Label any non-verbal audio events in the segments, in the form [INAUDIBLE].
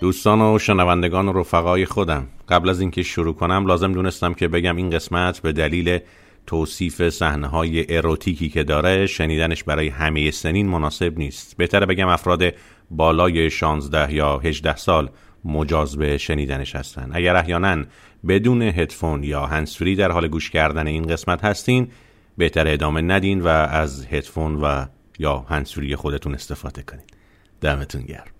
دوستان و شنوندگان و رفقای خودم. قبل از اینکه شروع کنم لازم دونستم که بگم این قسمت به دلیل توصیف صحنه های اروتیکی که داره شنیدنش برای همه سنین مناسب نیست. بهتره بگم افراد بالای 16 یا 18 سال مجاز به شنیدنش هستن. اگر احیانا بدون هدفون یا هنسفری در حال گوش کردن این قسمت هستین بهتر ادامه ندین و از هدفون و یا هنسفری خودتون استفاده کنین. دمتون گرم.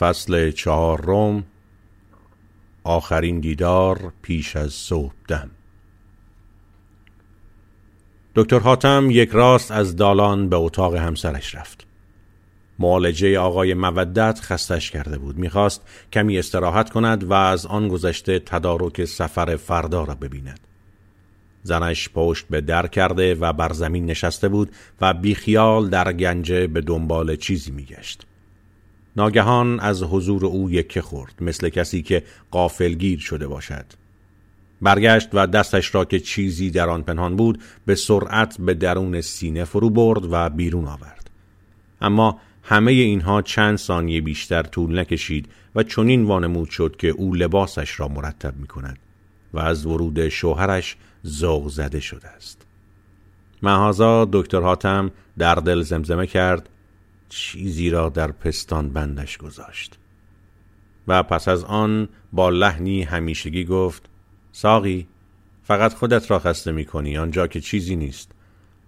فصل چهارم آخرین دیدار پیش از صبحدم. دکتر حاتم یک راست از دالان به اتاق همسرش رفت. معالجه آقای مودت خستش کرده بود. می‌خواست کمی استراحت کند و از آن گذشته تدارک سفر فردا را ببیند. زنش پشت به در کرده و بر زمین نشسته بود و بیخیال در گنجه به دنبال چیزی میگشت. ناگهان از حضور او یکه خورد مثل کسی که قافلگیر شده باشد. برگشت و دستش را که چیزی در آن پنهان بود به سرعت به درون سینه فرو برد و بیرون آورد. اما همه اینها چند ثانیه بیشتر طول نکشید و چنین وانمود شد که او لباسش را مرتب می کند و از ورود شوهرش ذوق زده شده است. مهازا دکتر حاتم در دل زمزمه کرد چیزی را در پستان بندش گذاشت. و پس از آن با لحنی همیشگی گفت ساقی فقط خودت را خسته می کنی آنجا که چیزی نیست.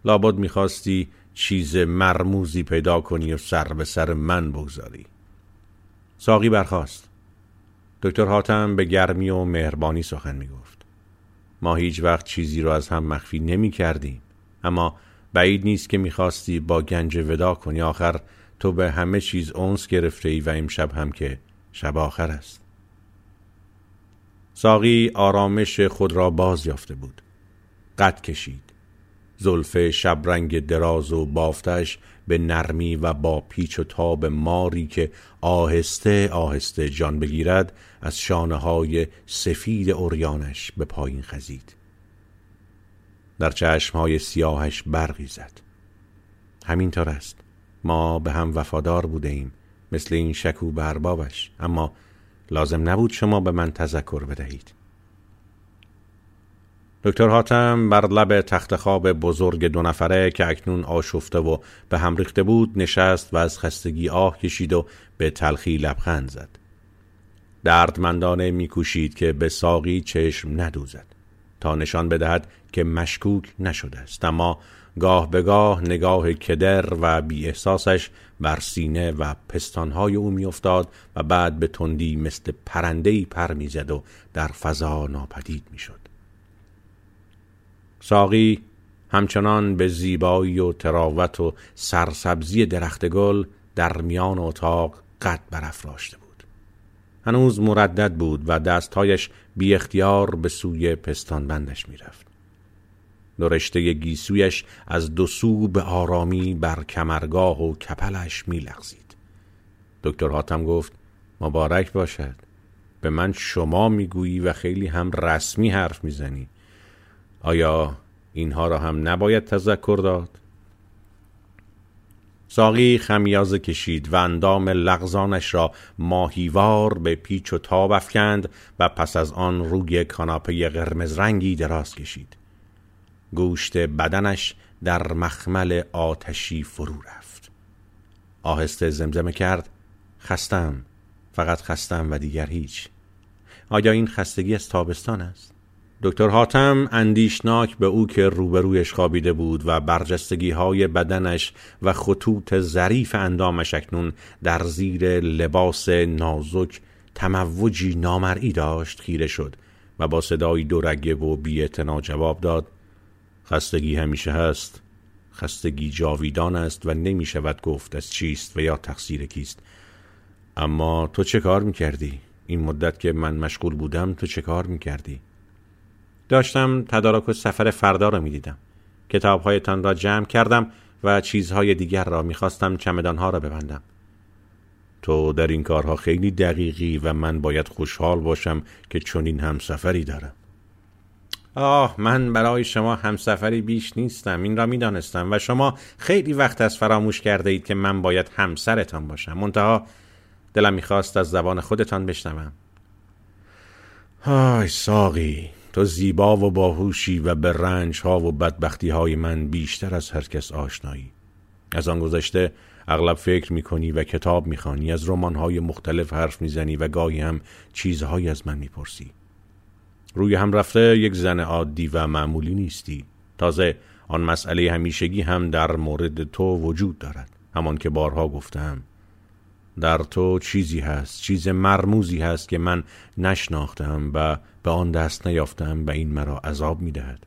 لابد می‌خواستی چیز مرموزی پیدا کنی و سر به سر من بگذاری. ساقی برخاست. دکتر حاتم به گرمی و مهربانی سخن می گفت ما هیچ وقت چیزی را از هم مخفی نمی کردیم اما بعید نیست که می‌خواستی با گنج ودا کنی. آخر تو به همه چیز اونس گرفته ای و امشب هم که شب آخر است. ساقی آرامش خود را باز یافته بود. قد کشید. زلف شبرنگ دراز و بافتش به نرمی و با پیچ و تاب ماری که آهسته آهسته جان بگیرد از شانه های سفید اوریانش به پایین خزید. در چشمهای سیاهش برقی زد همینطور است. ما به هم وفادار بوده ایم مثل این شکو به اربابش اما لازم نبود شما به من تذکر بدهید. دکتر حاتم بر لب تخت خواب بزرگ دو نفره که اکنون آشفته و به هم ریخته بود نشست و از خستگی آه کشید و به تلخی لبخند زد. دردمندانه میکوشید که به ساقی چشم ندوزد. تا نشان بدهد که مشکوک نشده است. اما گاه به گاه نگاه کدر و بی احساسش بر سینه و پستانهای او میافتاد و بعد به تندی مثل پرندهی پر می‌زد و در فضا ناپدید می‌شد. ساقی همچنان به زیبایی و تراوت و سرسبزی درخت گل در میان اتاق قد برافراشته بود. هنوز مردد بود و دستهایش بی اختیار به سوی پستان بندش می‌رفت. نرشته گیسویش از دو سو به آرامی بر کمرگاه و کپلش میلغزید دکتر حاتم گفت مبارک باشد به من شما می‌گویی و خیلی هم رسمی حرف می‌زنی آیا اینها را هم نباید تذکر داد؟ ساقی خمیازه کشید و اندام لغزانش را ماهیوار به پیچ و تاب افکند و پس از آن روی کاناپه قرمز رنگی دراز کشید گوشت بدنش در مخمل آتشی فرو رفت. آهسته زمزمه کرد خستم فقط خستم و دیگر هیچ. آیا این خستگی از تابستان است؟ دکتر حاتم اندیشناک به او که روبرویش خوابیده بود و برجستگی های بدنش و خطوط ظریف اندامش اکنون در زیر لباس نازک تموجی نامرئی داشت خیره شد و با صدایی دورگه و بی جواب داد خستگی همیشه هست. خستگی جاویدان است و نمی شود گفت از چیست و یا تقصیر کیست. اما تو چه کار می کردی؟ این مدت که من مشغول بودم تو چه کار می کردی؟ داشتم تدارک و سفر فردا را می دیدم کتابهایتان را جمع کردم و چیزهای دیگر را می‌خواستم چمدانها را ببندم. تو در این کارها خیلی دقیقی و من باید خوشحال باشم که چنین همسفری دارم. آه من برای شما همسفری بیش نیستم این را می‌دانستم و شما خیلی وقت از فراموش کرده اید که من باید همسرتان باشم. منتها دلم می‌خواست از زبان خودتان بشنوم. آی ساقی تو زیبا و باهوشی و به رنج ها و بدبختی های من بیشتر از هر کس آشنایی. از آن گذشته اغلب فکر می‌کنی و کتاب می‌خوانی از رمان های مختلف حرف می‌زنی و گاهی هم چیزهایی از من می‌پرسی. روی هم رفته یک زن عادی و معمولی نیستی. تازه آن مسئله همیشگی هم در مورد تو وجود دارد. همان که بارها گفتم. در تو چیزی هست چیز مرموزی هست که من نشناختم و به آن دست نیافتم و این مرا عذاب می دهد.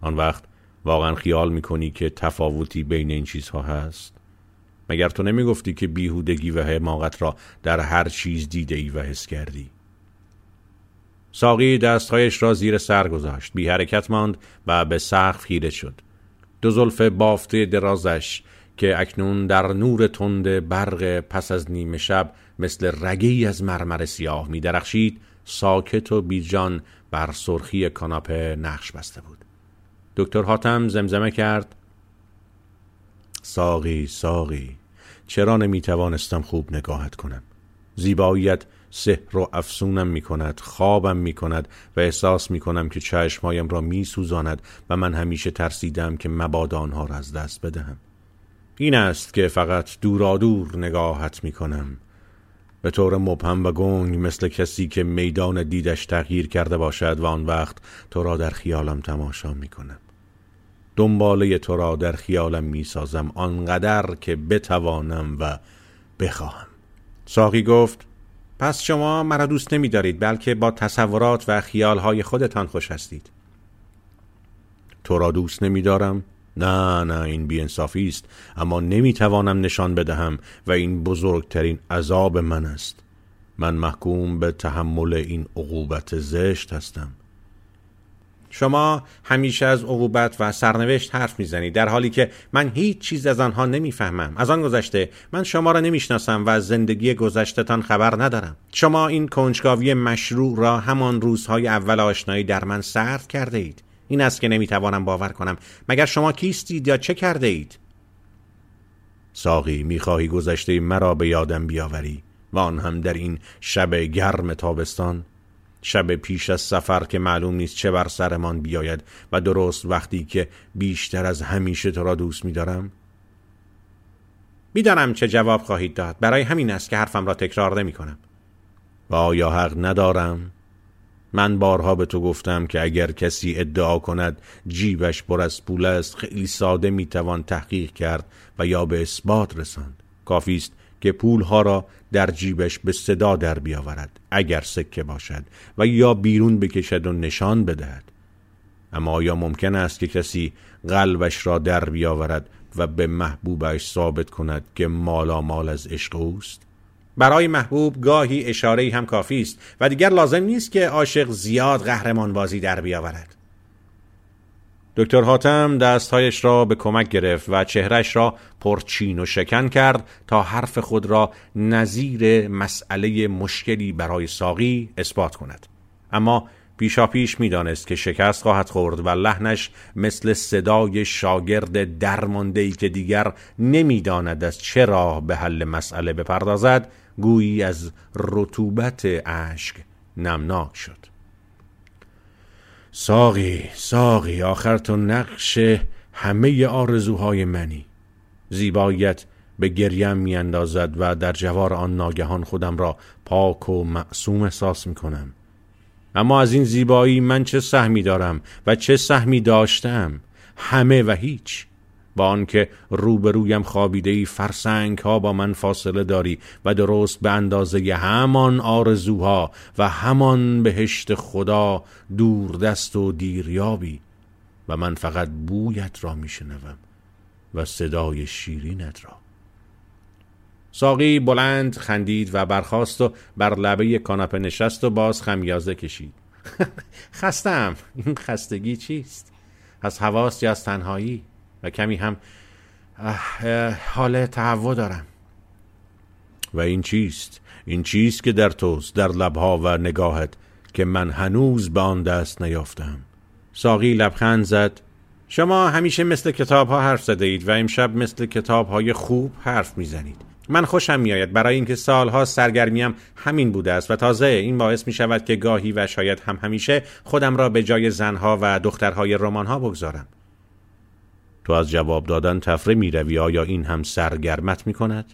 آن وقت واقعا خیال می کنی که تفاوتی بین این چیزها هست؟ مگر تو نمی گفتی که بیهودگی و حماقت را در هر چیز دیده ای و حس کردی؟ ساقی دستهایش را زیر سر گذاشت بی حرکت ماند و به سقف خیره شد. دو زلف بافته درازش که اکنون در نور تند برق پس از نیمه شب مثل رگی از مرمر سیاه می درخشید ساکت و بیجان بر سرخی کاناپه نقش بسته بود. دکتر حاتم زمزمه کرد. ساقی ساقی چرا نمی توانستم خوب نگاهت کنم؟ زیباییت سحر و افسونم می کند خوابم می کند و احساس می کنم که چشمهایم را می سوزاند و من همیشه ترسیدم که مبادا آنها را از دست بدهم. این است که فقط دورادور نگاهت می کنم به طور مبهم و گنگ مثل کسی که میدان دیدش تغییر کرده باشد و آن وقت تو را در خیالم تماشا می کنم دنباله تو را در خیالم می سازم آنقدر که بتوانم و بخواهم. ساقی گفت پس شما مرا دوست نمی دارید بلکه با تصورات و خیالهای خودتان خوش هستید. تو را دوست نمی دارم نه نه این بیانصافی است اما نمی‌توانم نشان بدهم و این بزرگترین عذاب من است. من محکوم به تحمل این عقوبت زشت هستم. شما همیشه از عقوبت و سرنوشت حرف می‌زنید در حالی که من هیچ چیز از آنها نمی‌فهمم. از آن گذشته من شما را نمی‌شناسم و از زندگی گذشتهتان خبر ندارم. شما این کنجکاوی مشروع را همان روزهای اول آشنایی در من سرد کرده اید این است که نمی‌توانم باور کنم. مگر شما کیستید یا چه کرده اید ساقی می‌خواهی گذشته مرا به یادم بیاوری و آن هم در این شب گرم تابستان؟ شب پیش از سفر که معلوم نیست چه بر سرمان بیاید و درست وقتی که بیشتر از همیشه تو را دوست میدارم؟ می‌دانم چه جواب خواهید داد. برای همین است که حرفم را تکرار نمی کنم و آیا حق ندارم. من بارها به تو گفتم که اگر کسی ادعا کند جیبش پر از پول است خیلی ساده می‌توان تحقیق کرد و یا به اثبات رساند. کافی است که پولها را در جیبش به صدا در بیاورد اگر سکه باشد و یا بیرون بکشد و نشان بدهد. اما آیا ممکن است که کسی قلبش را در بیاورد و به محبوبش ثابت کند که مالا مال از عشق اوست؟ برای محبوب گاهی اشاره هم کافی است و دیگر لازم نیست که عاشق زیاد قهرمان بازی در بیاورد. دکتر حاتم دستهایش را به کمک گرفت و چهرش را پرچین و شکن کرد تا حرف خود را نظیر مسئله مشکلی برای ساقی اثبات کند. اما پیشا پیش می‌دانست که شکست خواهد خورد و لحنش مثل صدای شاگرد درمانده که دیگر نمی‌داند از چه راه به حل مسئله بپردازد گویی از رطوبت اشک نمناک شد. ساقی ساقی آخر تو نقش همه آرزوهای منی. زیباییت به گریم می اندازد و در جوار آن ناگهان خودم را پاک و معصوم احساس می کنم اما از این زیبایی من چه سهمی دارم و چه سهمی داشتم؟ همه و هیچ. با آنکه روبرویم خوابیده ای فرسنگ ها با من فاصله داری و درست به اندازه همان آرزوها و همان بهشت خدا دوردست و دیریابی و من فقط بویت را میشنوم و صدای شیرینت را. ساقی بلند خندید و برخاست و بر لبه کاناپه نشست و باز خمیازه کشید. [LAUGHS] خستم این خستگی چیست؟ از حواست یا از تنهایی؟ و کمی هم حال تهوع دارم. و این چیست؟ این چیست که در توست در لبها و نگاهت که من هنوز به آن دست نیافتم؟ ساقی لبخند زد. شما همیشه مثل کتاب ها حرف زده اید و امشب مثل کتاب های خوب حرف می‌زنید. من خوشم میآید. برای اینکه سالها سرگرمیم همین بوده است و تازه این باعث می شود که گاهی و شاید هم همیشه خودم را به جای زنها و دخترهای رمانها بگذارم. تو از جواب دادن تفره می روی آیا این هم سرگرمت می کند؟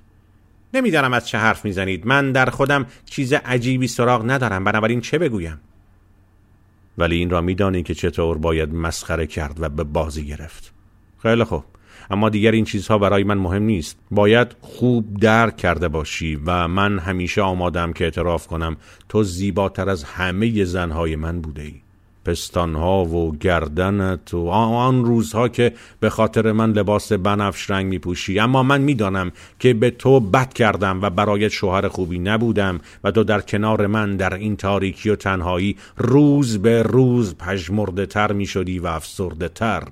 نمی‌دانم از چه حرف می‌زنید. من در خودم چیز عجیبی سراغ ندارم. بنابراین چه بگویم؟ ولی این را میدانی که چطور باید مسخره کرد و به بازی گرفت. خیلی خوب. اما دیگر این چیزها برای من مهم نیست. باید خوب درک کرده باشی و من همیشه آمادم که اعتراف کنم تو زیباتر از همه زنهای من بوده ای. پستانها و گردنت و آن روزها که به خاطر من لباس بنفش رنگ می پوشی اما من می‌دانم که به تو بد کردم و برایت شوهر خوبی نبودم و تو در کنار من در این تاریکی و تنهایی روز به روز پژمرده تر می شدی و افسرده تر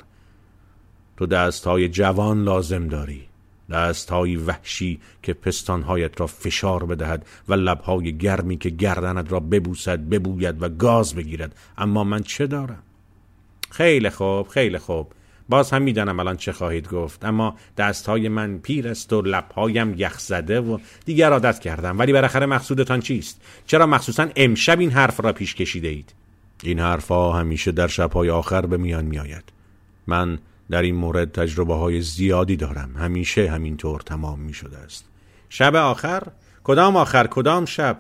تو دست های جوان لازم داری. دست های وحشی که پستانهایت را فشار بدهد و لبهای گرمی که گردنت را ببوسد ببوید و گاز بگیرد. اما من چه دارم؟ خیلی خوب خیلی خوب. باز هم می‌دانم الان چه خواهید گفت. اما دستهای من پیر است و لبهایم یخ زده و دیگر عادت کردم. ولی بالاخره مقصودتان چیست؟ چرا مخصوصا امشب این حرف را پیش کشیده اید این حرفها همیشه در شبهای آخر به میان میآید. من در این مورد تجربه های زیادی دارم. همیشه همینطور تمام می شده است. شب آخر؟ کدام آخر؟ کدام شب؟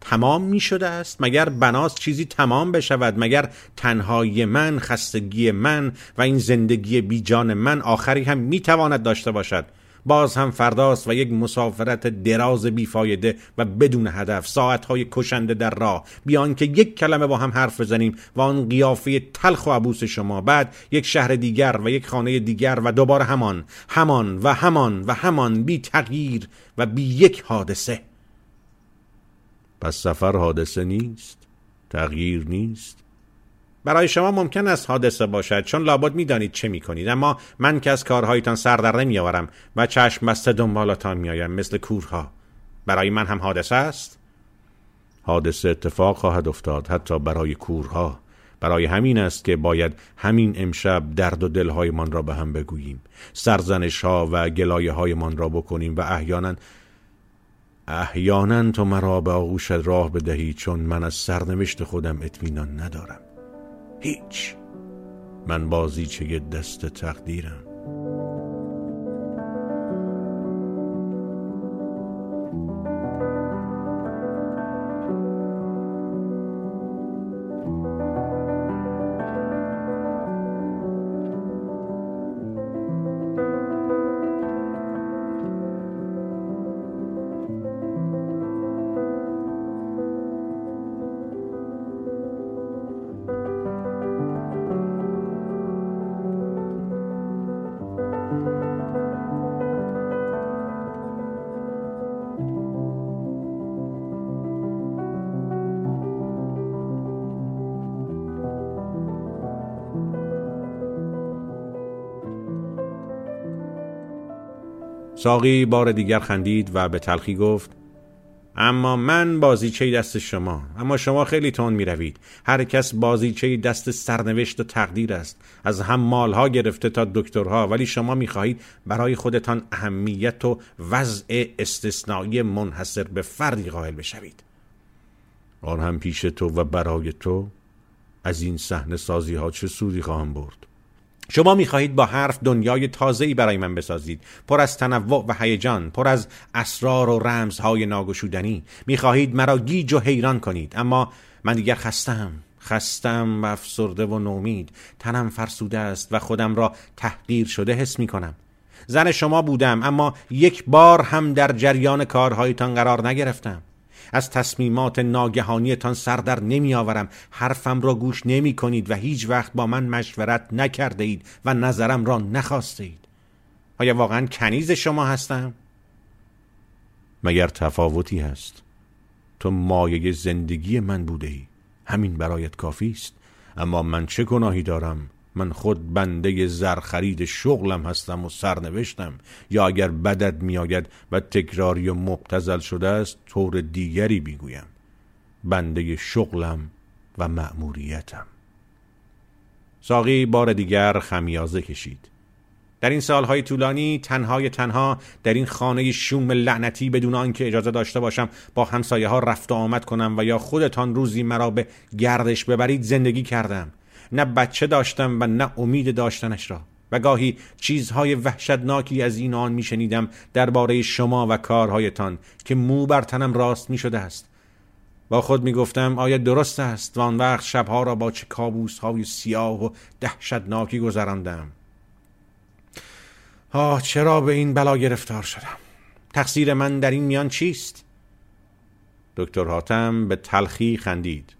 تمام می شده است. مگر بناس چیزی تمام بشود؟ مگر تنهایی من خستگی من و این زندگی بیجان من آخری هم می تواند داشته باشد؟ باز هم فرداست و یک مسافرت دراز بیفایده و بدون هدف ساعتهای کشنده در راه. بیان که یک کلمه با هم حرف بزنیم و آن قیافه تلخ و عبوس شما بعد یک شهر دیگر و یک خانه دیگر و دوباره همان همان و همان و همان بی تغییر و بی یک حادثه. پس سفر حادثه نیست تغییر نیست. برای شما ممکن است حادثه باشد چون لابد می‌دانید چه می‌کنید. اما من که از کارهایتان سر در نمیآورم و چشم بسته دنبالتان میآیم مثل کورها. برای من هم حادثه است؟ حادثه اتفاق خواهد افتاد حتی برای کورها. برای همین است که باید همین امشب درد و دلهایمان را به هم بگوییم. سرزنش ها و گلایه هایمان را بکنیم و احیانا احیانا تو مرا به آغوشت راه بدهی چون من از سرنوشت خودم اطمینان ندارم. هیچ. من بازیچه دست تقدیرم. ساقی بار دیگر خندید و به تلخی گفت اما من بازیچه دست شما اما شما خیلی تون می روید هر کس بازیچه دست سرنوشت و تقدیر است. از هم مالها گرفته تا دکترها ولی شما می خواهید برای خودتان اهمیت و وضع استثنایی منحصر به فردی قائل بشوید. آن هم پیش تو و برای تو. از این صحنه سازی ها چه سودی خواهم برد؟ شما می‌خواهید با حرف دنیای تازه‌ای برای من بسازید. پر از تنوع و هیجان پر از اسرار و رمزهای ناگشودنی. می‌خواهید مرا گیج و حیران کنید. اما من دیگر خستم خستم و افسرده و نومید. تنم فرسوده است و خودم را تحقیر شده حس می کنم زن شما بودم اما یک بار هم در جریان کارهایتان قرار نگرفتم. از تصمیمات ناگهانیتان سر در نمی آورم حرفم را گوش نمی کنید و هیچ وقت با من مشورت نکرده اید و نظرم را نخواسته اید آیا واقعا کنیز شما هستم؟ مگر تفاوتی هست؟ تو مایه زندگی من بوده ای همین برایت کافی است. اما من چه گناهی دارم؟ من خود بنده زرخرید شغلم هستم و سرنوشتم. یا اگر بدت میآید و تکراری و مبتزل شده است طور دیگری بیگویم بنده شغلم و مأموریتم. ساقی بار دیگر خمیازه کشید. در این سالهای طولانی تنهای تنها در این خانه شوم لعنتی بدون آنکه اجازه داشته باشم با همسایه ها رفت و آمد کنم و یا خودتان روزی مرا به گردش ببرید زندگی کردم. نه بچه داشتم و نه امید داشتنش را. و گاهی چیزهای وحشتناکی از این آن میشنیدم درباره شما و کارهایتان که مو بر تنم راست می شده است. با خود می گفتم آیا درست است و آن وقت شبها را با چه کابوس های سیاه و دهشتناکی گذراندم؟ آه چرا به این بلا گرفتار شدم؟ تقصیر من در این میان چیست؟ دکتر حاتم به تلخی خندید.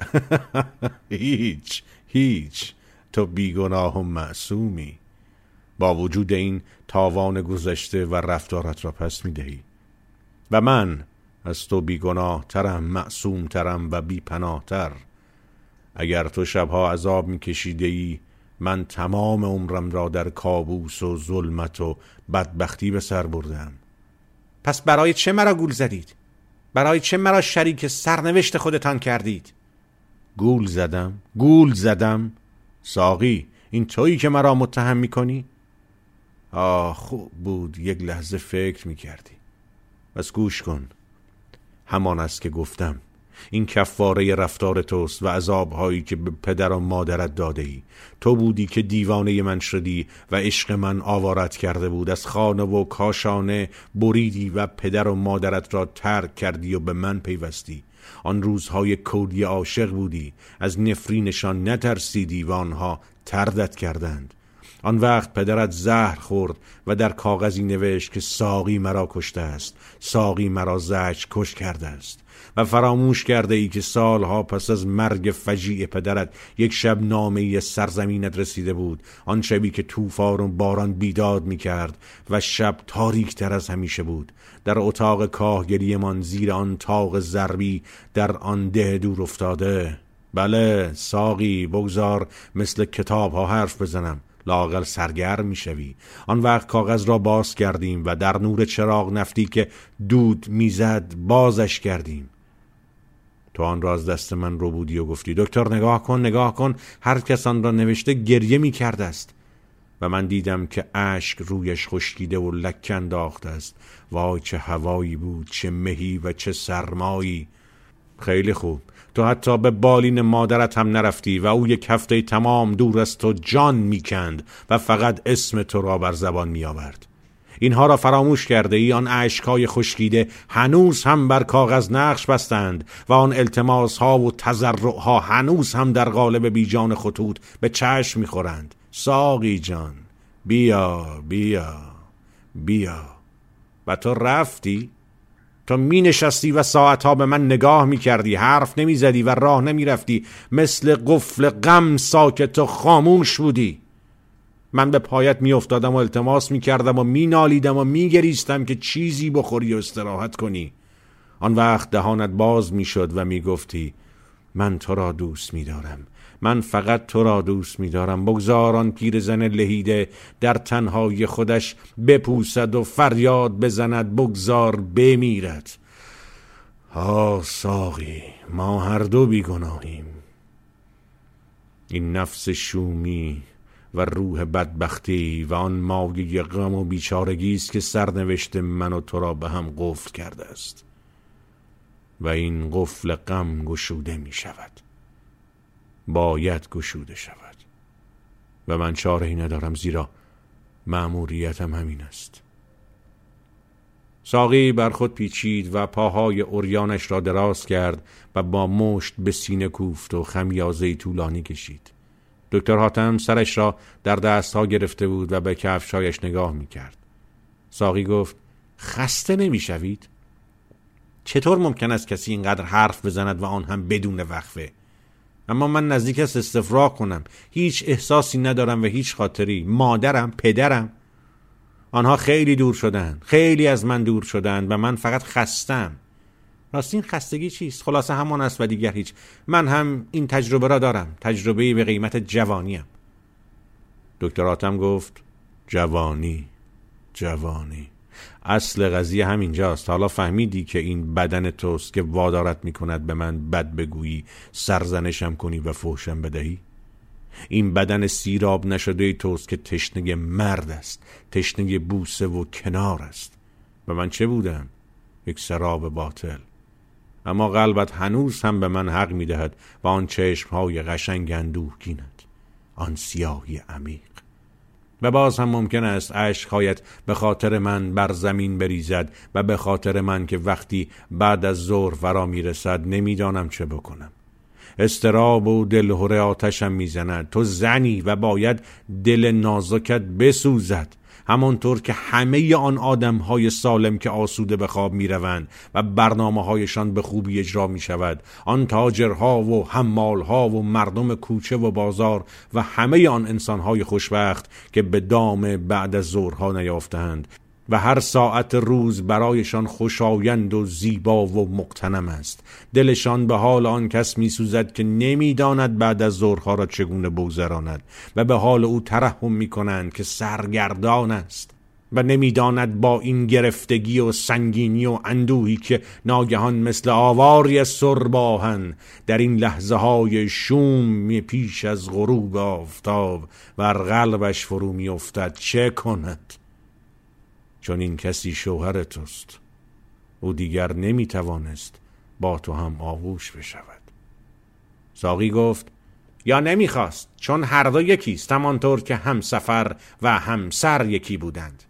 [LAUGHS] هیچ. هیچ تو بیگناه و معصومی با وجود این تاوان گذشته و رفتارت را پس می دهی و من از تو بیگناه ترم معصوم ترم و بیپناه تر اگر تو شبها عذاب می کشیده ای من تمام عمرم را در کابوس و ظلمت و بدبختی به سر بردم پس برای چه مرا گول زدید؟ برای چه مرا شریک سرنوشت خودتان کردید؟ گول زدم گول زدم. ساقی این تویی که مرا متهم می‌کنی؟ آه خوب بود. یک لحظه فکر می‌کردی. بس گوش کن. همان است که گفتم. این کفاره رفتار توست و عذابهایی که به پدر و مادرت داده ای. تو بودی که دیوانه من شدی و عشق من آوارت کرده بود. از خانه و کاشانه بریدی و پدر و مادرت را ترک کردی و به من پیوستی. آن روزهای کودی عاشق بودی. از نفرینشان نترسیدی و آنها تردت کردند. آن وقت پدرت زهر خورد و در کاغذی نوشت که ساقی مرا کشته است. ساقی مرا زج کش کرده است. و فراموش کرده ای که سالها پس از مرگ فجیع پدرت یک شب نامه سرزمینت رسیده بود. آن شبی که توفان و باران بیداد می کرد و شب تاریک تر از همیشه بود. در اتاق کاهگریمان زیر آن تاق زربی در آن ده دور افتاده. بله ساقی بگذار مثل کتاب ها حرف بزنم. لاغل سرگرم می‌شوی. آن وقت کاغذ را باز کردیم و در نور چراغ نفتی که دود می‌زد بازش کردیم. تو آن را از دست من رو بودی و گفتی. دکتر نگاه کن نگاه کن. هر کس آن را نوشته گریه می کرده است. و من دیدم که اشک رویش خشکیده و لک انداخته است. وای چه هوایی بود چه مهی و چه سرمایی. خیلی خوب. تو حتی به بالین مادرت هم نرفتی و او یک هفته تمام دور از تو جان می‌کند و فقط اسم تو را بر زبان می آورد اینها را فراموش کرده ای آن عشقای خشکیده هنوز هم بر کاغذ نقش بستند و آن التماس ها و تذرع ها هنوز هم در قالب بیجان خطوط به چشم می‌خورند. ساقی جان بیا بیا بیا. و تو رفتی؟ تو می نشستی و ساعتها به من نگاه می کردی حرف نمی زدی و راه نمی رفتی مثل قفل غم ساکت و خاموش بودی. من به پایت می افتادم و التماس می کردم و می نالیدم و می گریستم که چیزی بخوری و استراحت کنی. آن وقت دهانت باز می شد و می گفتی من تو را دوست می دارم من فقط تو را دوست می دارم بگذار آن پیرزن لهیده در تنهای خودش بپوسد و فریاد بزند. بگذار بمیرد. آه ساقی ما هر دو بیگناهیم. این نفس شومی و روح بدبختی و آن مایه غم و بیچارگی است که سرنوشت من و تو را به هم قفل کرده است. و این قفل غم گشوده می شود. باید گشوده شود. و من چاره ای ندارم زیرا مأموریتم همین است. ساقی بر خود پیچید و پاهای اوریانش را دراز کرد و با مشت به سینه کوفت و خمیازه طولانی کشید. دکتر حاتم سرش را در دستها گرفته بود و به کفشایش نگاه می کرد. ساقی گفت خسته نمی شوید؟ چطور ممکن است کسی اینقدر حرف بزند و آن هم بدون وقفه؟ اما من نزدیک است استفراغ کنم هیچ احساسی ندارم و هیچ خاطری مادرم پدرم آنها خیلی دور شدن خیلی از من دور شدن و من فقط خستم راستین خستگی چیست؟ خلاصه همان است و دیگر هیچ. من هم این تجربه را دارم. تجربه به قیمت جوانیم. دکتر آتم گفت جوانی جوانی. اصل قضیه همینجاست. حالا فهمیدی که این بدن توست که وادارت می‌کند به من بد بگویی سرزنشم کنی و فوشم بدهی؟ این بدن سیراب نشده توست که تشنه مرد است تشنه بوسه و کنار است. و من چه بودم؟ یک سراب باطل. اما قلبت هنوز هم به من حق می‌دهد و آن چشم های قشنگ اندوهگینت آن سیاهی عمیق. و باز هم ممکن است عشقهایت به خاطر من بر زمین بریزد و به خاطر من که وقتی بعد از ظهر فرا می‌رسد نمی‌دانم چه بکنم. استراب و دلهوره آتشم می‌زند. تو زنی و باید دل نازکت بسوزد. همانطور که همه آن آدم های سالم که آسوده به خواب می روند و برنامه هایشان به خوبی اجرا می شود آن تاجرها و حمالها و مردم کوچه و بازار و همه آن انسان های خوشبخت که به دام بعد از ظهرها نیافتند و هر ساعت روز برایشان خوشایند و زیبا و مقتنم است. دلشان به حال آن کس می سوزد که نمی‌داند بعد از ظهرها را چگونه بگذراند و به حال او ترحم می کنند که سرگردان است و نمی‌داند با این گرفتگی و سنگینی و اندوهی که ناگهان مثل آواری سرباهن در این لحظه های شوم پیش از غروب آفتاب و قلبش فرو می افتد چه کند؟ چون این کسی شوهر توست. او دیگر نمی توانست با تو هم آغوش بشود. ساقی گفت یا نمی‌خواست چون هر دو یکیست همانطور که هم سفر و هم سر یکی بودند.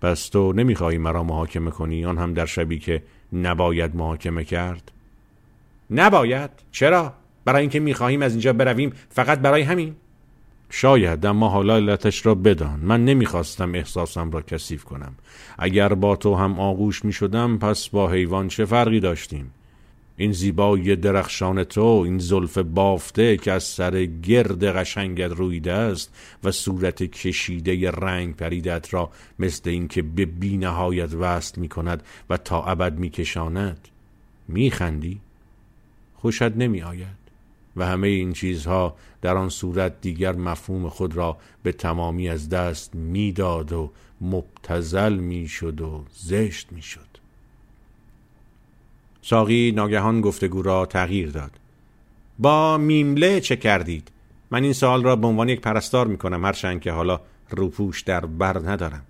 پس تو نمی‌خواهی مرا محاکمه کنی؟ آن هم در شبی که نباید محاکمه کرد؟ نباید. چرا؟ برای اینکه می‌خواهیم از اینجا برویم فقط برای همین. شاید اما حالا علتش را بدان. من نمی‌خواستم احساسم را کثیف کنم. اگر با تو هم آغوش می شدم پس با حیوان چه فرقی داشتیم؟ این زیبایی درخشان تو این زلف بافته که از سر گرد قشنگت رویده است و صورت کشیده رنگ پریدت را مثل اینکه به بینهایت وصل می کند و تا ابد می کشاند می خندی؟ خوشت نمی آید و همه این چیزها در آن صورت دیگر مفهوم خود را به تمامی از دست می‌داد و مبتزل می‌شد و زشت می‌شد. ساقی ناگهان گفتگو را تغییر داد. با میمله چه کردید؟ من این سوال را به عنوان یک پرستار می‌کنم هرچند که حالا روپوش در بر ندارم.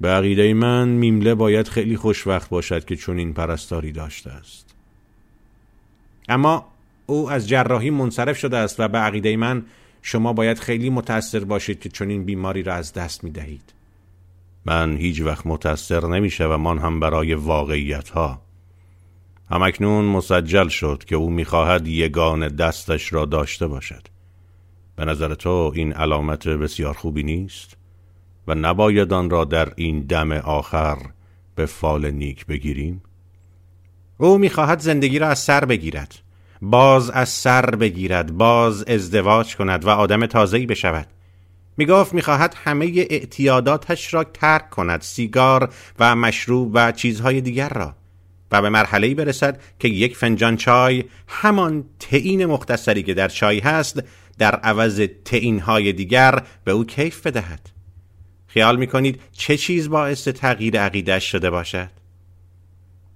به عقیده من میمله باید خیلی خوشوقت باشد که چون این پرستاری داشته است. اما او از جراحی منصرف شده است و به عقیده من شما باید خیلی متأثر باشید که چنین بیماری را از دست می دهید. من هیچ وقت متأثر نمی و من هم برای واقعیت ها. همکنون مسجل شد که او می‌خواهد یگان دستش را داشته باشد. به نظر تو این علامت بسیار خوبی نیست؟ و نباید آن را در این دم آخر به فال نیک بگیریم؟ او می‌خواهد زندگی را از سر بگیرد. باز از سر بگیرد باز ازدواج کند و آدم تازه‌ای بشود. می گفت می‌خواهد همه اعتیاداتش را ترک کند سیگار و مشروب و چیزهای دیگر را. و به مرحله برسد که یک فنجان چای همان تعین مختصری که در چای هست در عوض تعین های دیگر به او کیف بدهد. خیال می کنید چه چیز باعث تغییر عقیدش شده باشد؟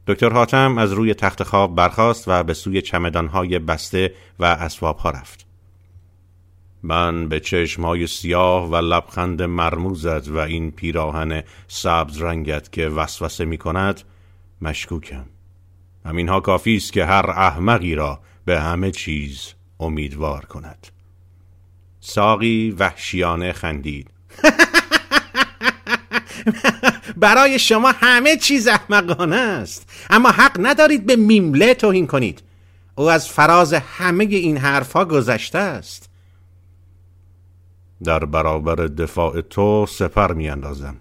دکتر حاتم از روی تخت خواب برخاست و به سوی چمدانهای بسته و اسبابها رفت. من به چشمهای سیاه و لبخند مرموزت و این پیراهن سبز رنگت که وسوسه می کند مشکوکم. همینها کافی است که هر احمقی را به همه چیز امیدوار کند. ساقی وحشیانه خندید. [LAUGHS] [LAUGHS] برای شما همه چیز احمقانه است. اما حق ندارید به میمله توهین کنید. او از فراز همه این حرفها گذشته است. در برابر دفاع تو سپر می اندازم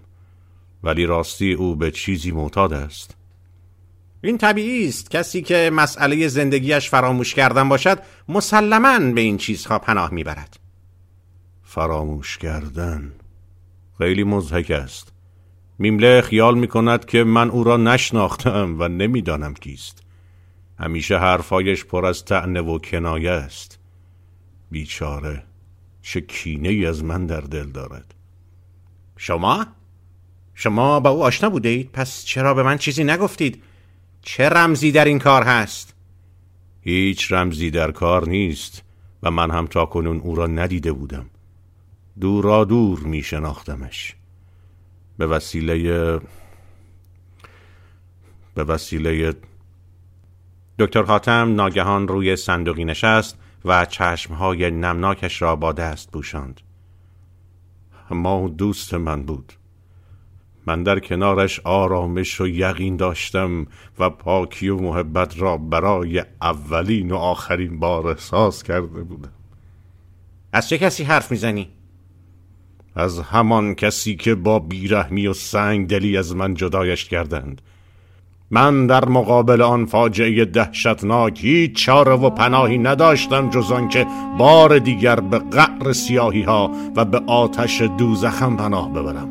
ولی راستی او به چیزی معتاد است. این طبیعی است. کسی که مسئله زندگیش فراموش کردن باشد مسلما به این چیزها پناه می‌برد. فراموش کردن خیلی مزهک است. میمله خیال می کند که من او را نشناختم و نمی‌دانم کیست همیشه حرفایش پر از تعنه و کنایه است بیچاره چه کینه ای از من در دل دارد شما؟ شما با او آشنا بوده اید؟ پس چرا به من چیزی نگفتید؟ چه رمزی در این کار هست؟ هیچ رمزی در کار نیست و من هم تا کنون او را ندیده بودم دورا دور می شناختمش به وسیله به وسیله دکتر خاتم ناگهان روی صندوقی نشست و چشمهای نمناکش را با دست پوشاند. ما دوست من بود. من در کنارش آرامش و یقین داشتم و پاکی و محبت را برای اولین و آخرین بار احساس کرده بودم. از چه کسی حرف می‌زنی؟ از همان کسی که با بیرحمی و سنگ دلی از من جدایش کردند. من در مقابل آن فاجعه دهشتناک هیچ چاره و پناهی نداشتم جز آنکه بار دیگر به قعر سیاهی ها و به آتش دوزخم پناه ببرم.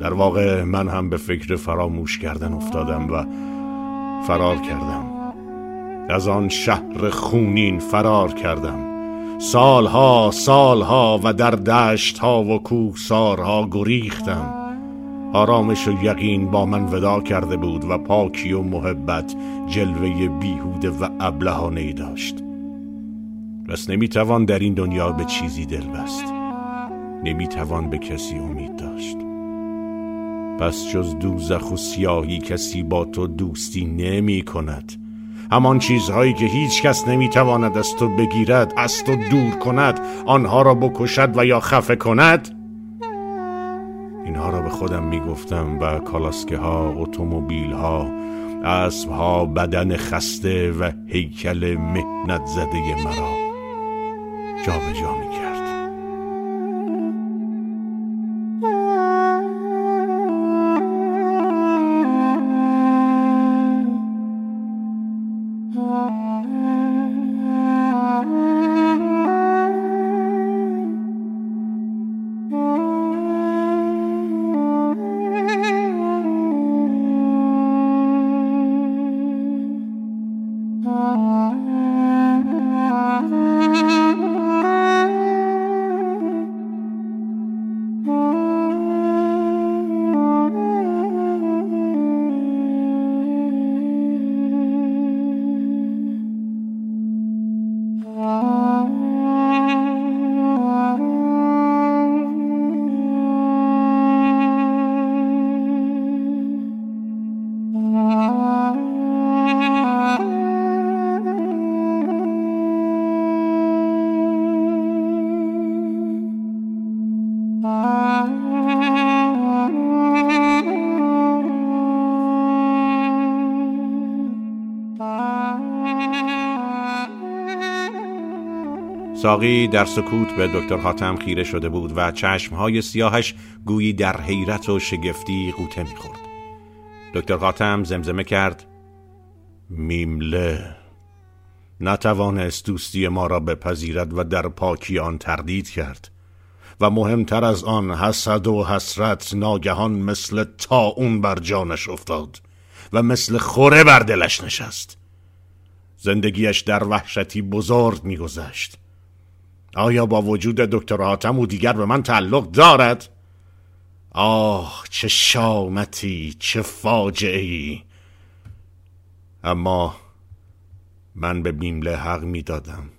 در واقع من هم به فکر فراموش کردن افتادم و فرار کردم. از آن شهر خونین فرار کردم. سالها سالها و در دشت ها و کوسارها گریختم. آرامش و یقین با من ودا کرده بود و پاکی و محبت جلوه بیهوده و ابلهانه داشت. پس نمی‌توان در این دنیا به چیزی دل بست نمی‌توان به کسی امید داشت. پس جز دوزخ و سیاهی کسی با تو دوستی نمی کند همان چیزهایی که هیچ کس نمی‌تواند از تو بگیرد از تو دور کند آنها را بکشد و یا خفه کند؟ اینها را به خودم می‌گفتم و کالاسکه ها اتومبیل ها اسب ها بدن خسته و هیکل مهنت زده مرا جابجا می ساقی در سکوت به دکتر حاتم خیره شده بود و چشمهای سیاهش گویی در حیرت و شگفتی قوطه می‌خورد. دکتر حاتم زمزمه کرد میمله نتوانست دوستی ما را بپذیرد و در پاکی آن تردید کرد و مهمتر از آن حسد و حسرت ناگهان مثل اون بر جانش افتاد و مثل خوره بر دلش نشست. زندگیش در وحشتی بزرگ میگذشت. آیا با وجود دکتر حاتم او دیگر به من تعلق دارد؟ آه چه شامتی چه فاجعه اما من به بیمله حق می دادم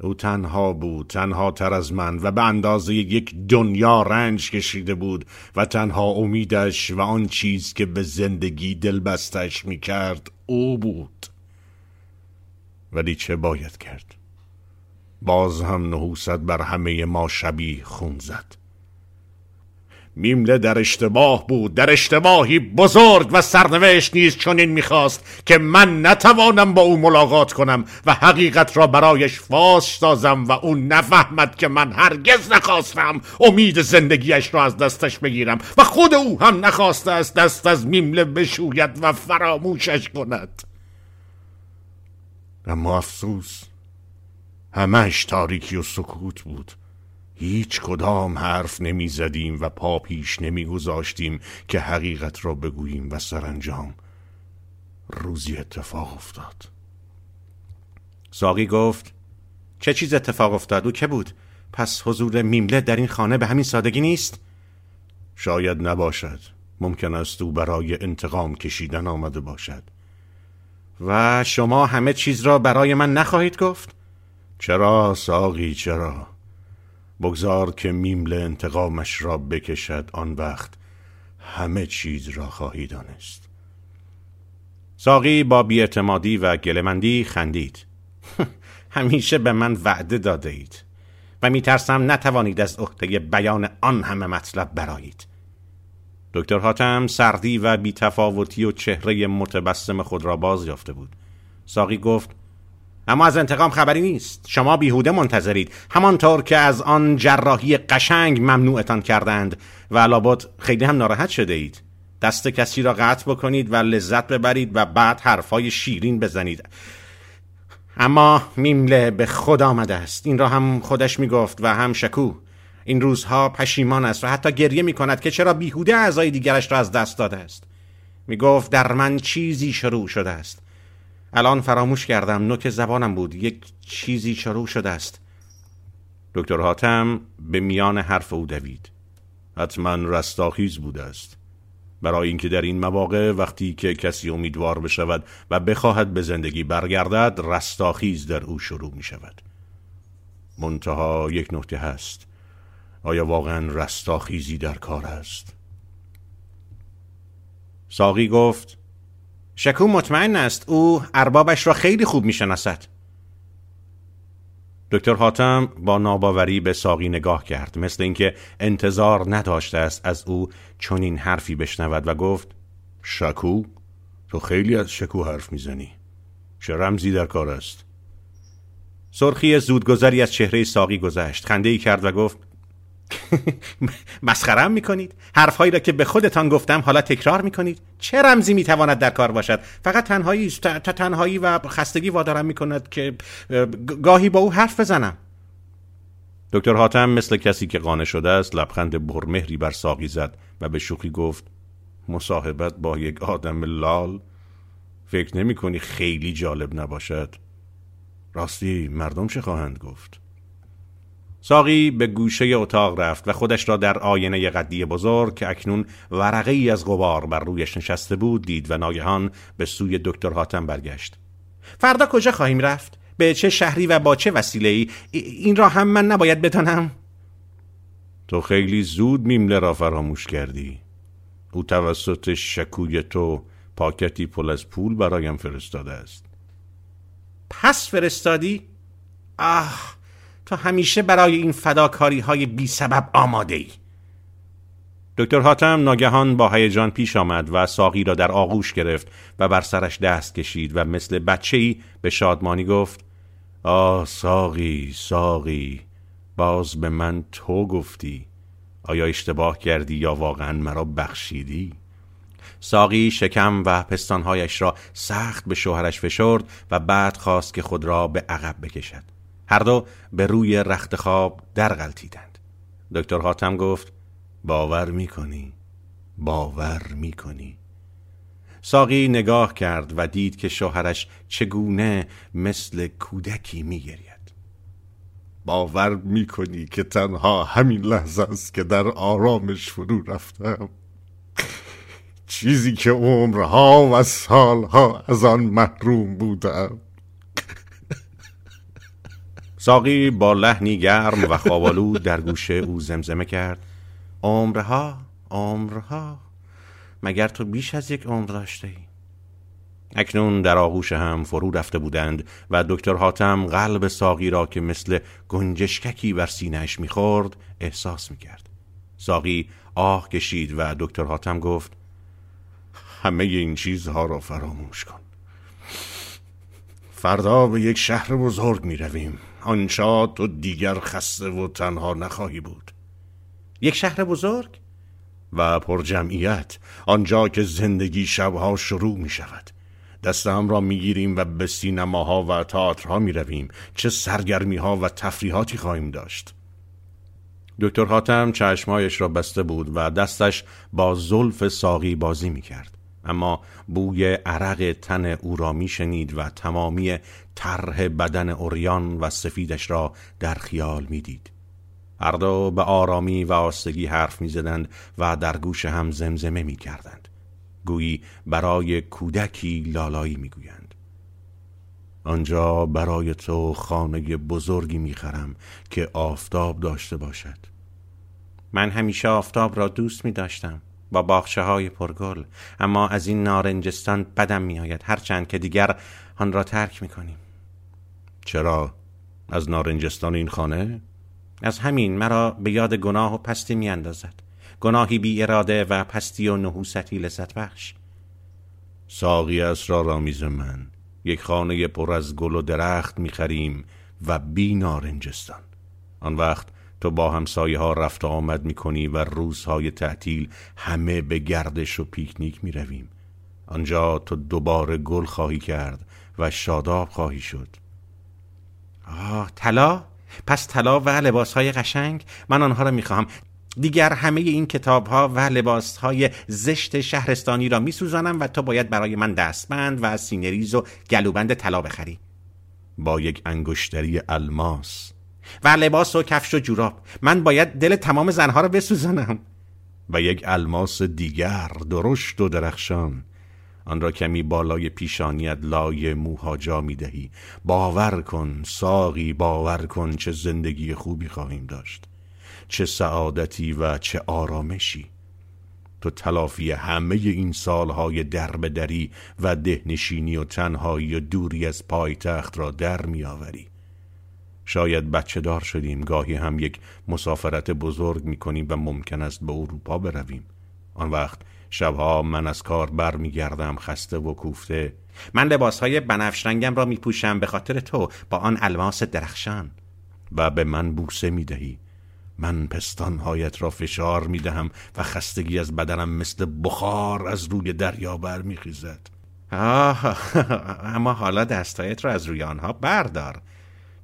او تنها بود تنها تر از من و به اندازه یک دنیا رنج کشیده بود و تنها امیدش و آن چیز که به زندگی دلبستش می کرد او بود. ولی چه باید کرد؟ باز هم نحوست بر همه ما شبیه خون زد. میمله در اشتباه بود در اشتباهی بزرگ و سرنوشت نیز چنین می‌خواست که من نتوانم با او ملاقات کنم و حقیقت را برایش فاش سازم و او نفهمد که من هرگز نخواستم امید زندگیش را از دستش بگیرم و خود او هم نخواسته است دست از میمله بشوید و فراموشش کند. اما افسوس همش تاریکی و سکوت بود. هیچ کدام حرف نمی زدیم و پا پیش نمی گذاشتیم که حقیقت را بگوییم و سرانجام. روزی اتفاق افتاد. ساقی گفت چه چیز اتفاق افتاد؟ او که بود؟ پس حضور میمله در این خانه به همین سادگی نیست؟ شاید نباشد. ممکن است او برای انتقام کشیدن آمده باشد. و شما همه چیز را برای من نخواهید گفت؟ چرا ساقی چرا؟ بگذار که میمل انتقامش را بکشد آن وقت همه چیز را خواهی دانست. ساقی با بیاعتمادی و گلمندی خندید. [LAUGHS] همیشه به من وعده داده اید و میترسم نتوانید از عهده بیان آن همه مطلب برایید دکتر حاتم سردی و بیتفاوتی و چهره متبسم خود را باز یافته بود. ساقی گفت اما از انتقام خبری نیست. شما بیهوده منتظرید. همانطور که از آن جراحی قشنگ ممنوعتان کردند و لابد خیلی هم ناراحت شده اید دست کسی را قطع بکنید و لذت ببرید و بعد حرفای شیرین بزنید. اما میمله به خود آمده است. این را هم خودش می‌گفت و هم شکو. این روزها پشیمان است و حتی گریه می کند که چرا بیهوده اعضای دیگرش را از دست داده است. می گفت در من چیزی شروع شده است. الان فراموش کردم نوک زبانم بود. یک چیزی شروع شده است. دکتر حاتم به میان حرف او دوید. حتما رستاخیز بوده است. برای اینکه در این مواقع وقتی که کسی امیدوار بشود و بخواهد به زندگی برگردد رستاخیز در او شروع می شود. منتها یک نکته هست. آیا واقعا رستاخیزی در کار است؟ ساقی گفت شکو مطمئن است او اربابش را خیلی خوب می‌شناسد. دکتر حاتم با ناباوری به ساقی نگاه کرد مثل اینکه انتظار نداشته است از او چنین حرفی بشنود و گفت شکو تو خیلی از شکو حرف می‌زنی. چه رمزی در کار است؟ سرخی زودگذری از چهره ساقی گذشت خنده ای کرد و گفت [LAUGHS] مسخرم می‌کنید. حرفهایی را که به خودتان گفتم حالا تکرار می‌کنید. چه رمزی می‌تواند در کار باشد؟ فقط تنهایی تنهایی و خستگی وادارم می‌کند که گاهی با او حرف بزنم. دکتر حاتم مثل کسی که قانع شده است لبخند برمهری بر ساقی زد و به شوخی گفت مصاحبت با یک آدم لال؟ فکر نمی کنی خیلی جالب نباشد؟ راستی مردم چه خواهند گفت؟ ساقی به گوشه اتاق رفت و خودش را در آینه قدی بزرگ که اکنون ورقه ای از غبار بر رویش نشسته بود دید و ناگهان به سوی دکتر حاتم برگشت. فردا کجا خواهیم رفت؟ به چه شهری و با چه وسیله ای این را هم من نباید بدانم. تو خیلی زود میمله را فراموش کردی. او توسط شکوی تو پاکتی پل از پول برایم فرستاده است. پس فرستادی؟ آه! تو همیشه برای این فداکاری های بی سبب آماده ای دکتر حاتم ناگهان با هیجان پیش آمد و ساقی را در آغوش گرفت و بر سرش دست کشید و مثل بچه ای به شادمانی گفت آه ساقی ساقی باز به من تو گفتی. آیا اشتباه کردی یا واقعا مرا بخشیدی؟ ساقی شکم و پستانهایش را سخت به شوهرش فشرد و بعد خواست که خود را به عقب بکشد. هر دو به روی رخت خواب درغلطیدند دکتر حاتم گفت باور می‌کنی باور می‌کنی. ساقی نگاه کرد و دید که شوهرش چگونه مثل کودکی میگرید. باور می‌کنی که تنها همین لحظه است که در آرامش فرو رفتم. چیزی که عمرها و سالها از آن محروم بودم. ساقی با لحنی گرم و خوابالود در گوشه او زمزمه کرد. عمرها عمرها مگر تو بیش از یک عمر داشته ای؟ اکنون در آغوش هم فرو رفته بودند و دکتر حاتم قلب ساقی را که مثل گنجشککی بر سینهش می‌خورد احساس می‌کرد. ساقی آه کشید و دکتر حاتم گفت همه این چیزها را فراموش کن. فردا به یک شهر بزرگ می رویم آنجا تو دیگر خسته و تنها نخواهی بود یک شهر بزرگ؟ و پر جمعیت آنجا که زندگی شبها شروع می شود دستم را می گیریم و به سینماها و تئاترها می رویم چه سرگرمی ها و تفریحاتی خواهیم داشت دکتر حاتم چشمایش را بسته بود و دستش با زلف ساقی بازی می کرد. اما بوی عرق تن او را می شنید و تمامی طرح بدن اوریان و سفیدش را در خیال می دید. هر دو به آرامی و آستگی حرف می زدند و در گوش هم زمزمه می کردند. گویی برای کودکی لالایی می گویند. آنجا برای تو خانه بزرگی می خرم که آفتاب داشته باشد. من همیشه آفتاب را دوست می داشتم. با باخشه های پرگل. اما از این نارنجستان بدم میآید. هرچند که دیگر آن را ترک می کنیم چرا؟ از نارنجستان این خانه؟ از همین مرا به یاد گناه و پستی می اندازد گناهی بی اراده و پستی و نحوستی لذت بخش. ساقی اسرارآمیز من. یک خانه پر از گل و درخت می خریم و بی نارنجستان. آن وقت تو با همسایه ها رفت آمد می کنی و روزهای تعطیل همه به گردش و پیکنیک می رویم. آنجا تو دوباره گل خواهی کرد و شاداب خواهی شد. آه طلا؟ پس طلا و لباس های قشنگ؟ من آنها را می خواهم دیگر همه این کتاب ها و لباس های زشت شهرستانی را می سوزانم و تو باید برای من دستبند و سینه‌ریز و گلوبند طلا بخری. با یک انگشتری الماس و لباس و کفش و جوراب. من باید دل تمام زنها را بسوزانم. و یک الماس دیگر درشت و درخشان. آن را کمی بالای پیشانیت لای موها جا می دهی. باور کن ساقی باور کن چه زندگی خوبی خواهیم داشت. چه سعادتی و چه آرامشی. تو تلافی همه این سالهای درب دری و دهنشینی و تنهایی و دوری از پایتخت را در می آوری. شاید بچه دار شدیم گاهی هم یک مسافرت بزرگ می کنیم و ممکن است به اروپا برویم. آن وقت شبها من از کار بر می گردم خسته و کوفته. من لباس های بنفش رنگم را می پوشم به خاطر تو. با آن الماس درخشان. و به من بوسه می دهی من پستانهایت را فشار می دهم و خستگی از بدنم مثل بخار از روی دریا بر می خیزد آه [LAUGHS] اما حالا دستایت را از روی آنها بردار.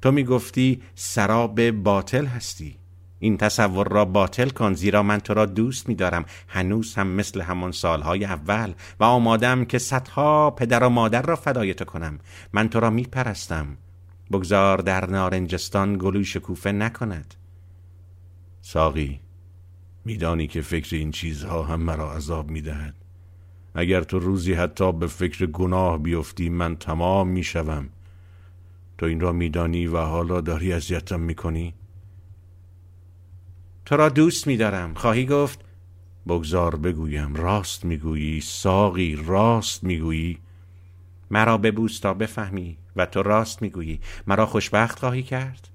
تو می گفتی سراب باطل هستی. این تصور را باطل کن زیرا من تو را دوست می دارم هنوز هم مثل همان سالهای اول و آمادم که صدها پدر و مادر را فدای تو کنم. من تو را می پرستم بگذار در نارنجستان گلوی شکوفه نکند. ساقی میدانی که فکر این چیزها هم مرا عذاب می دهد اگر تو روزی حتی به فکر گناه بیفتی من تمام می شوم تو این را میدانی و حالا داری اذیتم می‌کنی؟ تو را دوست میدارم. خواهی گفت؟ بگذار بگویم. راست می‌گویی. ساقی راست می‌گویی. مرا ببوس تا بفهمی و تو راست می‌گویی. مرا خوشبخت خواهی کرد؟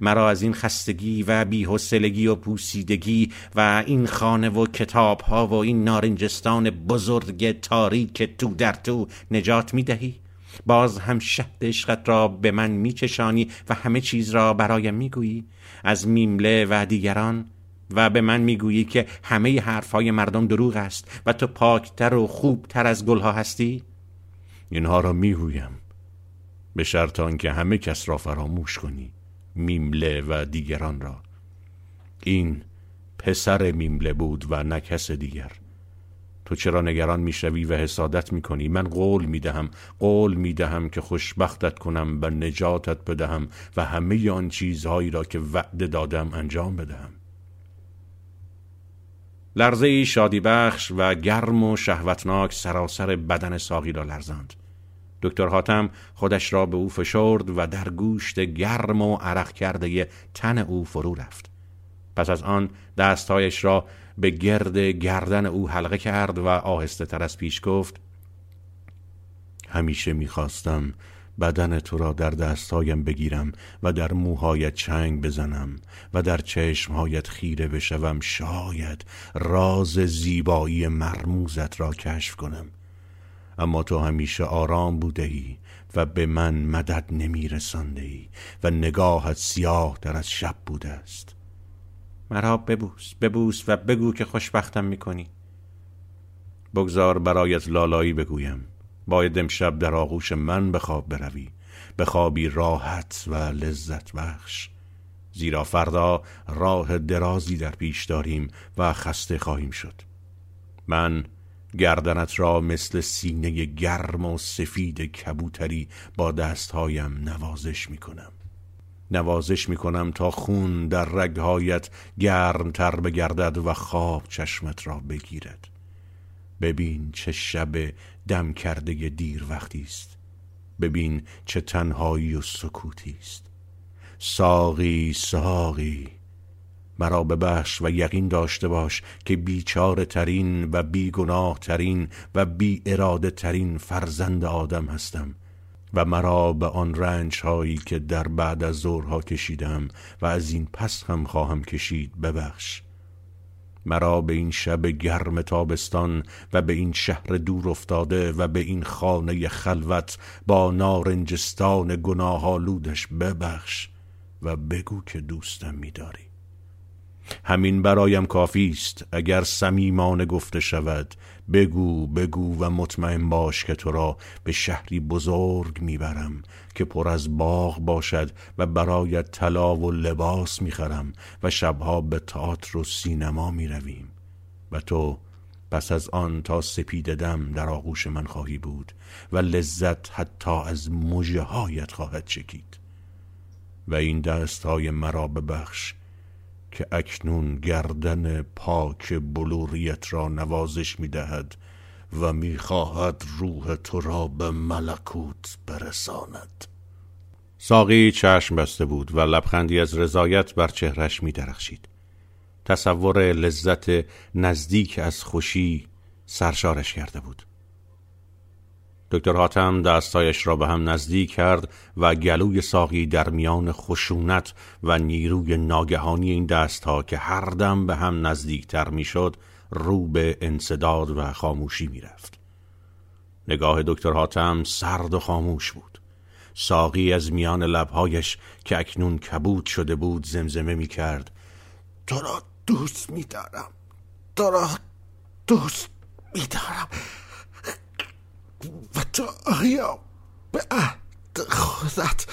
مرا از این خستگی و بیحسلگی و پوسیدگی و این خانه و کتاب ها و این نارنجستان بزرگ تاریک تو در تو نجات می‌دهی؟ باز هم شهد عشقت را به من میچشانی و همه چیز را برایم می‌گویی. از میمله و دیگران و به من می‌گویی که همه حرفهای مردم دروغ است و تو پاکتر و خوبتر از گلها هستی؟ اینها را می‌گویم به شرط آنکه همه کس را فراموش کنی میمله و دیگران را. این پسر میمله بود و نه کس دیگر. تو چرا نگران می‌شوی و حسادت می‌کنی؟ من قول می‌دهم قول می‌دهم که خوشبختت کنم و نجاتت بدهم و همه آن چیزهایی را که وعده دادم انجام بدهم. لرزه شادی بخش و گرم و شهوتناک سراسر بدن ساقی را لرزاند. دکتر حاتم خودش را به او فشرد و در گوشت گرم و عرق کرده تن او فرو رفت. پس از آن دستهایش را به گرد گردن او حلقه کرد و آهسته تر از پیش گفت همیشه می‌خواستم بدن تو را در دستهایم بگیرم و در موهایت چنگ بزنم و در چشمهایت خیره بشوم شاید راز زیبایی مرموزت را کشف کنم. اما تو همیشه آرام بوده ای و به من مدد نمی ای و نگاهت سیاه در از شب بوده است. مرا ببوس ببوس و بگو که خوشبختم می‌کنی. بگذار برایت لالایی بگویم. باید امشب در آغوش من به خواب بروی. به خوابی راحت و لذت بخش. زیرا فردا راه درازی در پیش داریم و خسته خواهیم شد. من گردنت را مثل سینه گرم و سفید کبوتری با دستهایم نوازش می کنم نوازش می کنم تا خون در رگهایت گرمتر بگردد و خواب چشمت را بگیرد. ببین چه شب دم کرده دیر وقتی است. ببین چه تنهایی و سکوتی است. ساقی ساقی مرا ببخش و یقین داشته باش که بیچاره ترین و بیگناه ترین و بی اراده ترین فرزند آدم هستم. و مرا به آن رنج هایی که در بعد از ظهرها کشیدم و از این پس هم خواهم کشید ببخش. مرا به این شب گرم تابستان و به این شهر دور افتاده و به این خانه خلوت با نارنجستان گناه آلودش ببخش و بگو که دوستم میداری. همین برایم کافی است. اگر صمیمانه گفته شود بگو بگو و مطمئن باش که تو را به شهری بزرگ می‌برم که پر از باغ باشد و برایت طلا و لباس می‌خرم و شبها به تئاتر و سینما می‌رویم. و تو پس از آن تا سپید دم در آغوش من خواهی بود و لذت حتی از مژه هایت خواهد چکید. و این دست های مرا ببخش که اکنون گردن پاک بلوریت را نوازش می دهد و می خواهد روح تو را به ملکوت برساند ساقی چشم بسته بود و لبخندی از رضایت بر چهرش می درخشید. تصور لذت نزدیک از خوشی سرشارش کرده بود دکتر حاتم دستایش را به هم نزدیک کرد و گلوی ساقی در میان خشونت و نیروی ناگهانی این دستها که هر دم به هم نزدیکتر می‌شد رو به انصداد و خاموشی می‌رفت. نگاه دکتر حاتم سرد و خاموش بود. ساقی از میان لبهایش که اکنون کبود شده بود زمزمه می کرد تو را دوست می دارم تو را دوست می دارم و تو به عهد خودت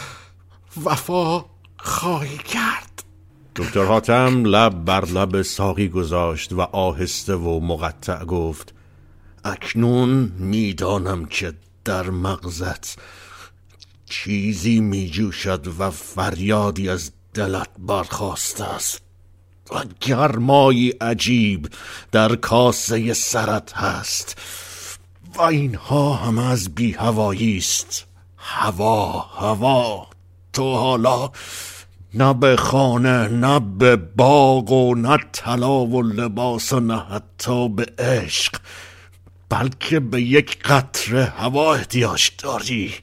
وفا خواهی کرد. دکتر حاتم لب بر لب ساقی گذاشت و آهسته و مقطع گفت اکنون می‌دانم که در مغزت چیزی میجوشد و فریادی از دلت برخواسته است. و گرمایی عجیب در کاسه سرت هست. و اینها هم از بی هوایی است. هوا هوا. تو حالا نه به خانه نه به باغ و نه طلا و لباس و نه حتی به عشق بلکه به یک قطره هوا احتیاج داری.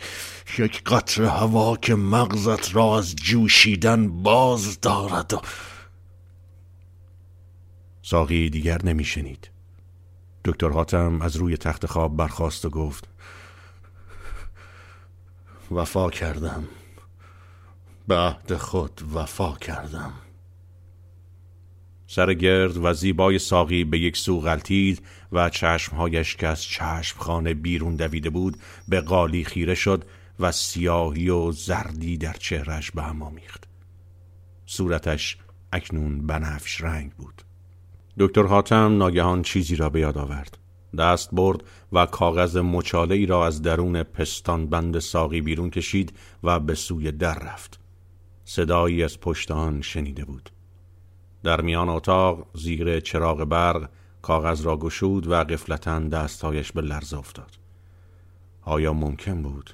یک قطره هوا که مغزت را از جوشیدن باز دارد. و ساقی دیگر نمیشنید. دکتر حاتم از روی تخت خواب برخاست و گفت وفا کردم. به عهد خود وفا کردم. سر گرد و زیبای ساقی به یک سو غلطید و چشمهایش که از چشمخانه بیرون دویده بود به قالی خیره شد و سیاهی و زردی در چهرش به هم آمیخت صورتش اکنون بنفش رنگ بود. دکتر حاتم ناگهان چیزی را به یاد آورد. دست برد و کاغذ مچاله ای را از درون پستان بند ساقی بیرون کشید و به سوی در رفت. صدایی از پشت آن شنیده بود. در میان اتاق زیر چراغ برق کاغذ را گشود و قفلتا دستهایش به لرزه افتاد. آیا ممکن بود؟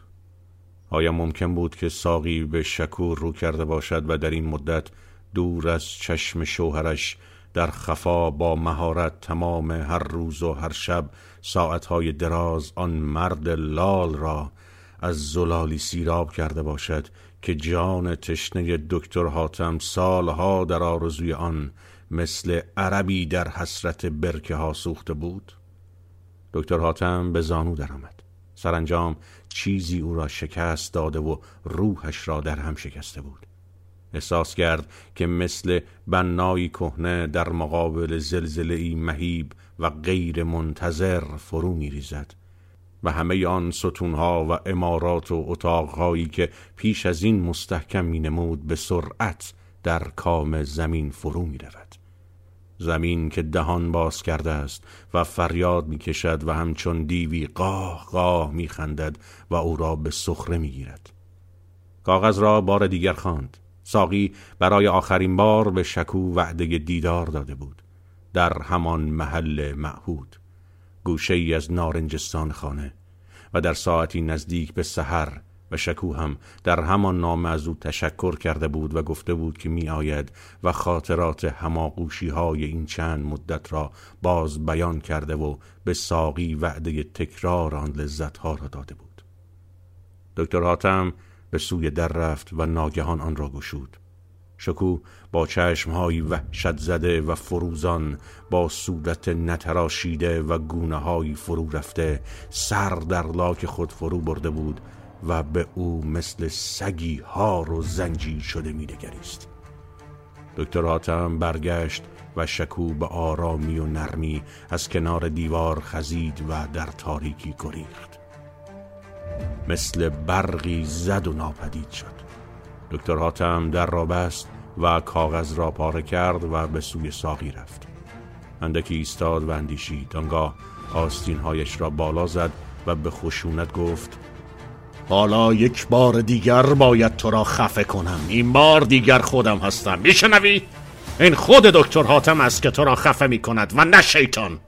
آیا ممکن بود که ساقی به شکور رو کرده باشد و در این مدت دور از چشم شوهرش در خفا با مهارت تمام هر روز و هر شب ساعتهای دراز آن مرد لال را از زلالی سیراب کرده باشد که جان تشنه دکتر حاتم سالها در آرزوی آن مثل عربی در حسرت برکه ها سوخته بود. دکتر حاتم به زانو درآمد. سرانجام چیزی او را شکست داده و روحش را در هم شکسته بود. احساس کرد که مثل بنایی کهنه در مقابل زلزله مهیب و غیر منتظر فرو می ریزد و همه آن ستونها و امارات و اتاقهایی که پیش از این مستحکم می نمود به سرعت در کام زمین فرو می رود. زمین که دهان باز کرده است و فریاد می کشد و همچون دیوی قاه قاه می خندد و او را به سخره می گیرد. کاغذ را بار دیگر خواند. ساقی برای آخرین بار به شکو وعده دیدار داده بود. در همان محل معهود. گوشه ای از نارنجستان خانه و در ساعتی نزدیک به سحر و شکو هم در همان نام از او تشکر کرده بود و گفته بود که می آید و خاطرات هماغوشی های این چند مدت را باز بیان کرده و به ساقی وعده تکرار آن لذت ها را داده بود دکتر حاتم به سوی در رفت و ناگهان آن را گشود. شکو با چشمهایی وحشت زده و فروزان با صورت نتراشیده و گونه فرو رفته سر در لاک خود فرو برده بود و به او مثل سگی هار و زنجیر شده میدگریست دکتر حاتم برگشت و شکو به آرامی و نرمی از کنار دیوار خزید و در تاریکی گریخت. مثل برقی زد و ناپدید شد. دکتر حاتم در را بست و کاغذ را پاره کرد و به سوی ساقی رفت. اندکی ایستاد و اندیشید. آنگاه آستینهایش را بالا زد و به خشونت گفت حالا یک بار دیگر باید تو را خفه کنم. این بار دیگر خودم هستم. میشنوی؟ این خود دکتر حاتم است که تو را خفه می کند و نه شیطان.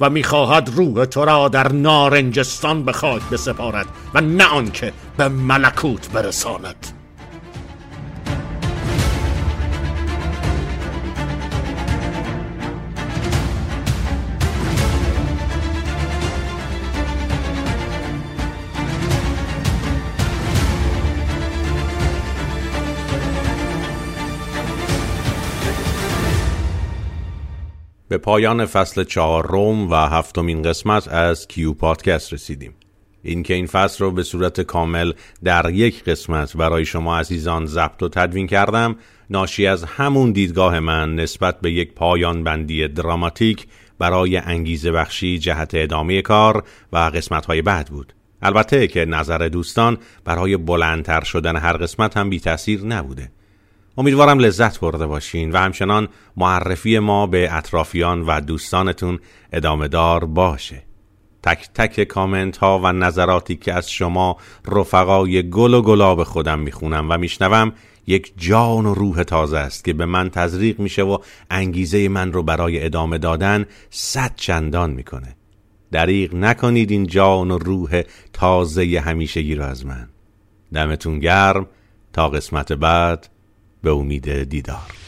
و می‌خواهد روح تو را در نارنجستان به خاک بسپارد و نه آنکه به ملکوت برساند. به پایان فصل چهارم و هفتمین قسمت از کیو پادکست رسیدیم. اینکه این فصل رو به صورت کامل در یک قسمت برای شما عزیزان ضبط و تدوین کردم ناشی از همون دیدگاه من نسبت به یک پایان بندی دراماتیک برای انگیزه بخشی جهت ادامه کار و قسمت های بعد بود. البته که نظر دوستان برای بلندتر شدن هر قسمت هم بی تاثیر نبوده. امیدوارم لذت برده باشین و همچنان معرفی ما به اطرافیان و دوستانتون ادامه دار باشه. تک تک کامنت ها و نظراتی که از شما رفقای گل و گلاب خودم می‌خونم و میشنوم یک جان و روح تازه است که به من تزریق میشه و انگیزه من رو برای ادامه دادن صد چندان می‌کنه. دریغ نکنید این جان و روح تازه همیشگی رو از من. دمتون گرم. تا قسمت بعد. به امید دیدار.